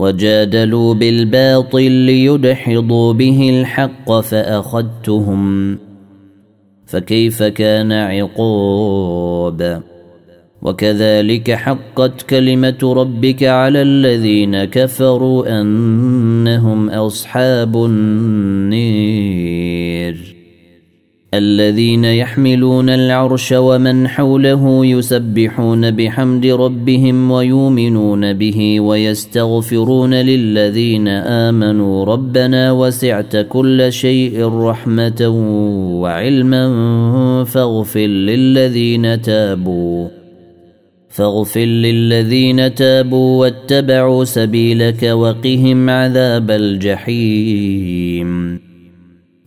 وجادلوا بالباطل ليدحضوا به الحق فأخذتهم. فكيف كان عقاب؟ وكذلك حقت كلمة ربك على الذين كفروا أنهم أصحاب النير. الذين يحملون العرش ومن حوله يسبحون بحمد ربهم ويؤمنون به ويستغفرون للذين آمنوا ربنا وسعت كل شيء رحمة وعلما فاغفر للذين تابوا فاغفر للذين تابوا واتبعوا سبيلك وقهم عذاب الجحيم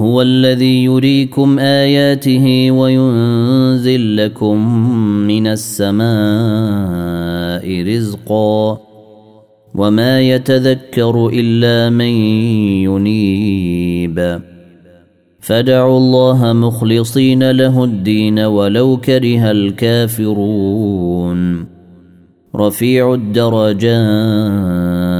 هو الذي يريكم آياته وينزل لكم من السماء رزقا وما يتذكر إلا من ينيب. فدعوا الله مخلصين له الدين ولو كره الكافرون. رفيع الدرجات.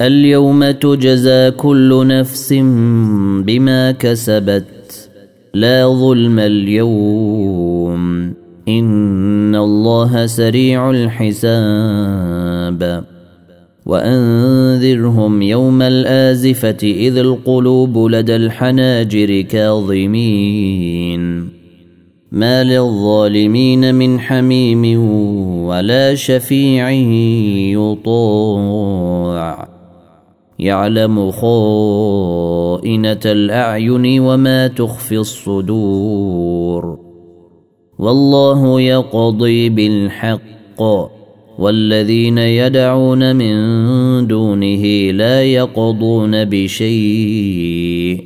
اليوم تجزى كل نفس بما كسبت. لا ظلم اليوم. إن الله سريع الحساب. وأنذرهم يوم الآزفة إذ القلوب لدى الحناجر كاظمين. ما للظالمين من حميم ولا شفيع يطاع. يعلم خائنة الأعين وما تخفي الصدور. والله يقضي بالحق. والذين يدعون من دونه لا يقضون بشيء.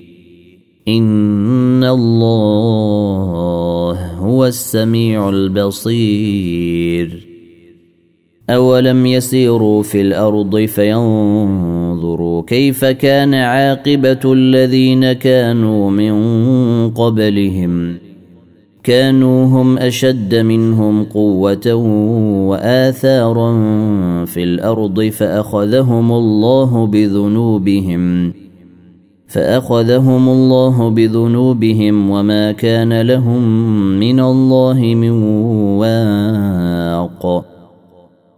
إن الله هو السميع البصير. أولم يسيروا في الأرض فينظروا كيف كان عاقبة الذين كانوا من قبلهم. كانوا هم أشد منهم قوة وآثارا في الأرض فأخذهم الله بذنوبهم. فأخذهم الله بذنوبهم وما كان لهم من الله من واق.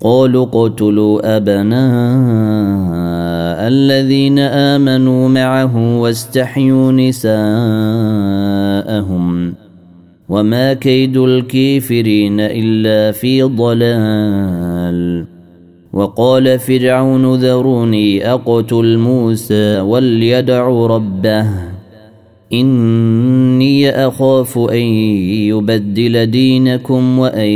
قالوا اقتلوا أبناء الذين آمنوا معه واستحيوا نساءهم وما كيد الكافرين إلا في ضلال. وقال فرعون ذروني أقتل موسى وليدع ربه. إني أخاف أن يبدل دينكم وأن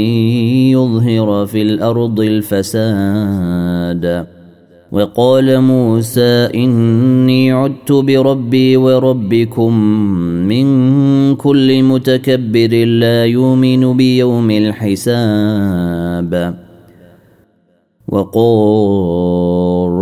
يظهر في الأرض الفساد. وقال موسى إني عدت بربي وربكم من كل متكبر لا يؤمن بيوم الحساب. وقال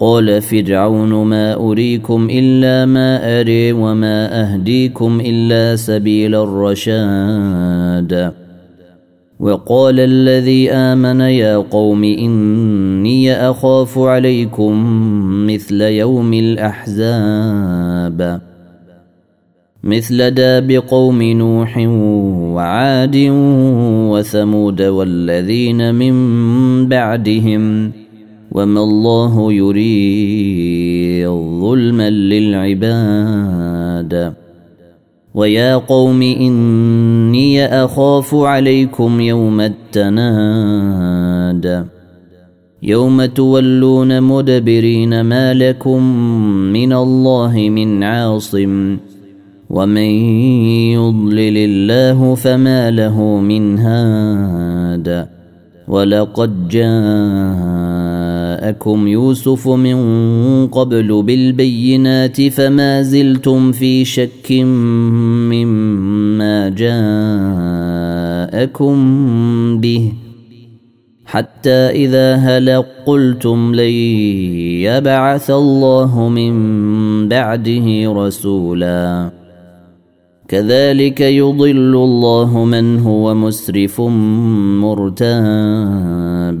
قال فرعون ما أريكم إلا ما أري وما أهديكم إلا سبيل الرشاد. وقال الذي آمن يا قوم إني أخاف عليكم مثل يوم الأحزاب. مثل داب قوم نوح وعاد وثمود والذين من بعدهم. وما الله يريد ظلما للعباد. ويا قوم إني أخاف عليكم يوم التناد. يوم تولون مدبرين ما لكم من الله من عاصم. ومن يضلل الله فما له من هاد. ولقد جاءكم يوسف من قبل بالبينات فما زلتم في شك مما جاءكم به. حتى إذا هلق قلتم لن يبعث الله من بعده رسولا. كذلك يضل الله من هو مسرف مرتاب.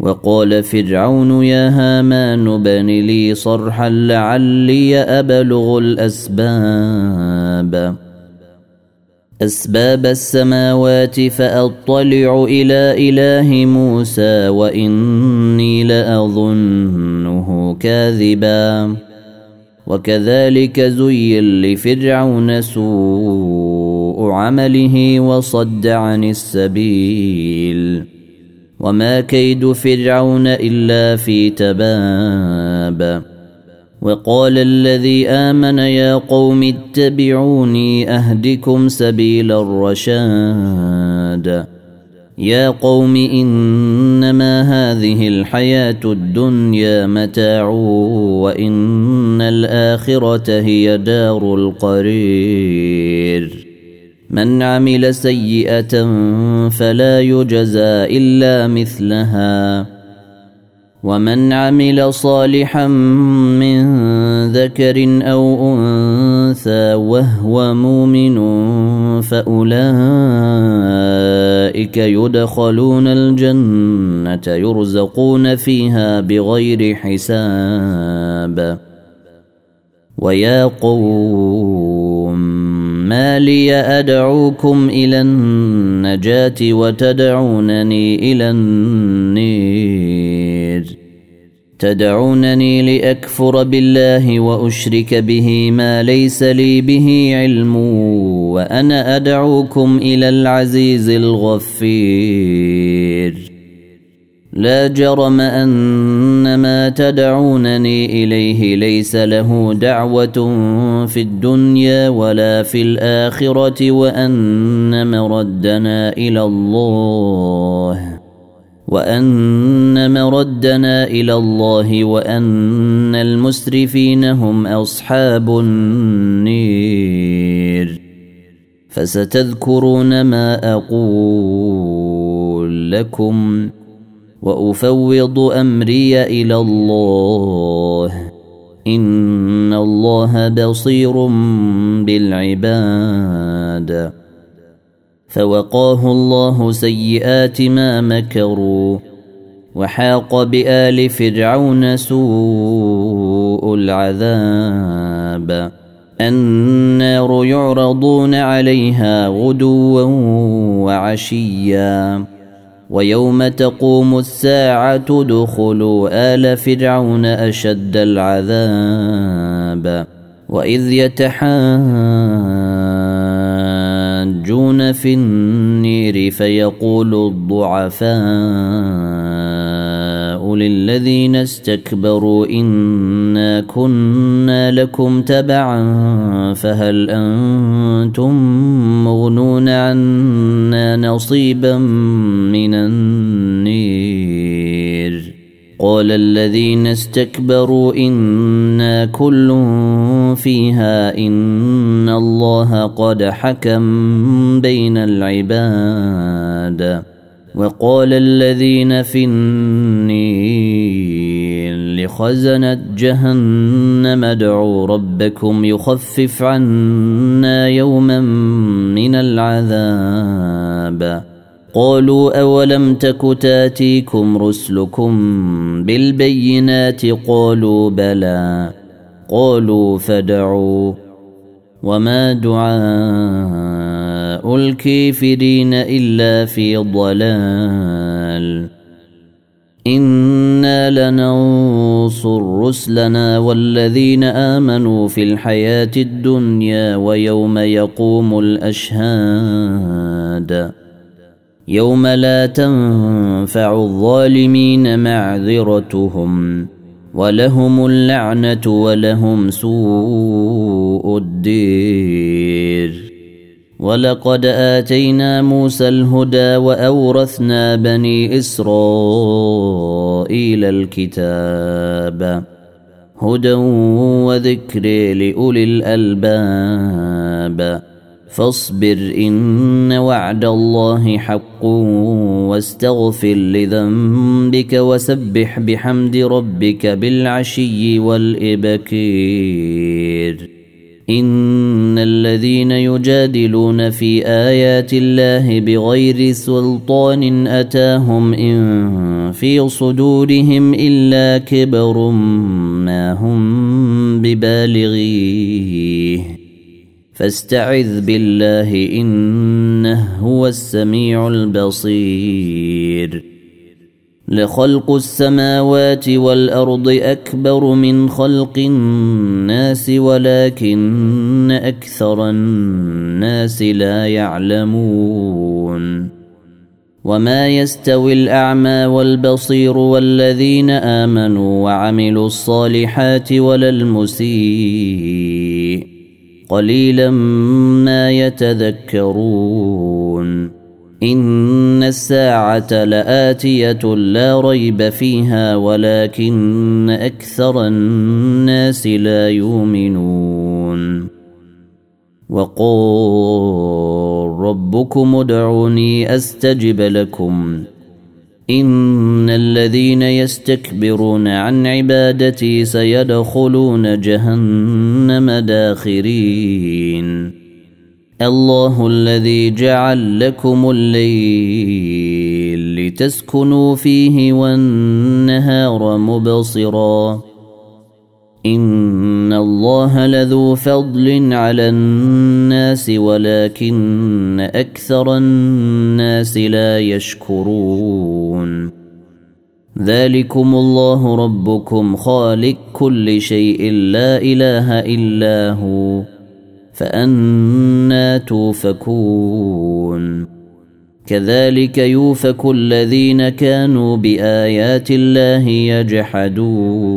وقال فرعون يا هامان بن لي صرحا لعلي أبلغ الأسباب. أسباب السماوات فأطلع إلى إله موسى وإني لأظنه كاذبا. وكذلك زين لفرعون سوء عمله وصد عن السبيل. وما كيد فرعون إلا في تباب. وقال الذي آمن يا قوم اتبعوني أهدكم سبيل الرشاد. يا قوم إنما هذه الحياة الدنيا متاع وإن الآخرة هي دار القرير. من عمل سيئة فلا يجزى إلا مثلها. ومن عمل صالحا من ذكر أو أنثى وهو مؤمن فأولئك يدخلون الجنة يرزقون فيها بغير حساب. ويا قوم ما لي أدعوكم إلى النجاة وتدعونني إلى النير. تدعونني لأكفر بالله وأشرك به ما ليس لي به علم وأنا أدعوكم إلى العزيز الغفير. لا جرم أن ما تدعونني إليه ليس له دعوة في الدنيا ولا في الآخرة وأن مردنا إلى الله وأن مردنا إلى الله وأن المسرفين هم أصحاب النير. فستذكرون ما أقول لكم. وأفوض أمري إلى الله. إن الله بصير بالعباد. فوقاه الله سيئات ما مكروا. وحاق بآل فرعون سوء العذاب. النار يعرضون عليها غدوا وعشيا. ويوم تقوم الساعة دخلوا آل فرعون أشد العذاب وإذ يتحاجون في النير فيقول الضعفاء للذين استكبروا إنا كنا لكم تبعا فهل أنتم مغنون عنا نصيبا من النير قال الذين استكبروا إنا كل فيها إن الله قد حكم بين العباد وقال الذين في النير لخزنة جهنم ادعوا ربكم يخفف عنا يوما من العذاب. قالوا أولم تك تأتيكم رسلكم بالبينات؟ قالوا بلى. قالوا فدعوا وما دعاء الكافرين الا في ضلال أنا لننصر رسلنا والذين امنوا في الحياة الدنيا ويوم يقوم الاشهاد يوم لا تنفع الظالمين معذرتهم ولهم اللعنة ولهم سوء الدير. ولقد آتينا موسى الهدى وأورثنا بني إسرائيل الكتاب هدى وذكر لأولي الألباب. فاصبر إن وعد الله حق واستغفر لذنبك وسبح بحمد ربك بالعشي والإبكير. إن الذين يجادلون في آيات الله بغير سلطان أتاهم إن في صدورهم إلا كبر ما هم ببالغيه. فاستعذ بالله إنه هو السميع البصير. لخلق السماوات والأرض أكبر من خلق الناس ولكن أكثر الناس لا يعلمون. وما يستوي الأعمى والبصير والذين آمنوا وعملوا الصالحات ولا المسيء. قليلا ما يتذكرون. إن الساعة لآتية لا ريب فيها ولكن أكثر الناس لا يؤمنون. وقال ربكم ادعوني أستجب لكم. إن الذين يستكبرون عن عبادتي سيدخلون جهنم داخرين. الله الذي جعل لكم الليل لتسكنوا فيه والنهار مبصرا. إن الله لذو فضل على الناس ولكن أكثر الناس لا يشكرون. ذلكم الله ربكم خالق كل شيء لا إله إلا هو فأنا توفكون. كذلك يوفك الذين كانوا بآيات الله يجحدون.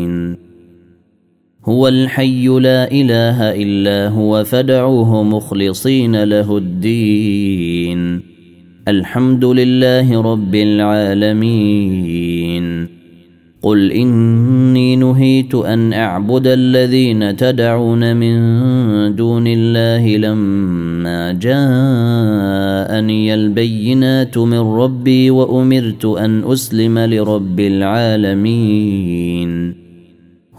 هو الحي لا إله إلا هو فدعوه مخلصين له الدين. الحمد لله رب العالمين. قل إني نهيت أن أعبد الذين تدعون من دون الله لما جاءني البينات من ربي وأمرت أن أسلم لرب العالمين.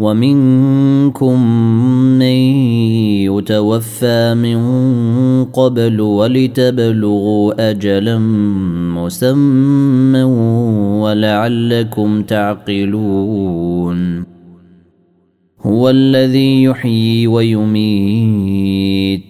ومنكم من يتوفى من قبل ولتبلغوا أجلا مسمى ولعلكم تعقلون. هو الذي يحيي ويميت.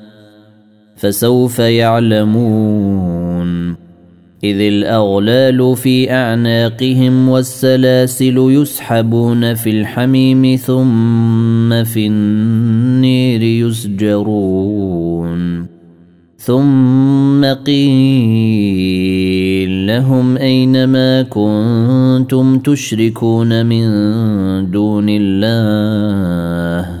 فسوف يعلمون. إذ الأغلال في أعناقهم والسلاسل يسحبون في الحميم ثم في النير يسجرون. ثم قيل لهم أين ما كنتم تشركون من دون الله؟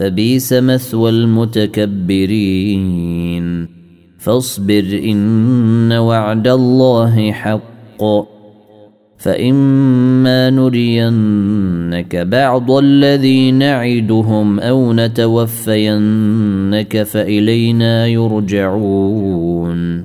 فبيس مثوى المتكبرين. فاصبر إن وعد الله حق. فإما نرينك بعض الذي نعدهم أو نتوفينك فإلينا يرجعون.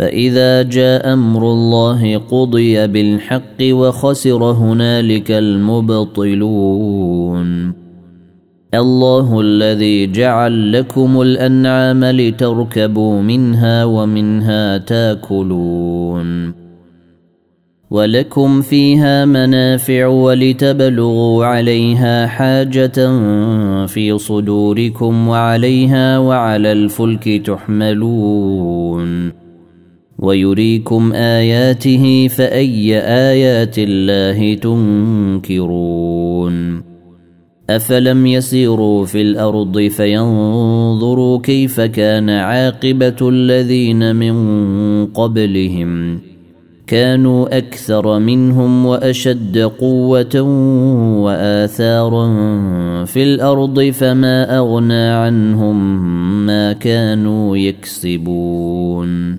فإذا جاء أمر الله قضي بالحق وخسر هنالك المبطلون. الله الذي جعل لكم الأنعام لتركبوا منها ومنها تاكلون. ولكم فيها منافع ولتبلغوا عليها حاجة في صدوركم وعليها وعلى الفلك تحملون. ويريكم آياته فأي آيات الله تنكرون؟ أفلم يسيروا في الأرض فينظروا كيف كان عاقبة الذين من قبلهم ۖ. كانوا أكثر منهم وأشد قوة وآثارا في الأرض فما أغنى عنهم ما كانوا يكسبون.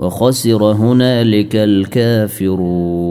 وخسر هنالك الكافرون.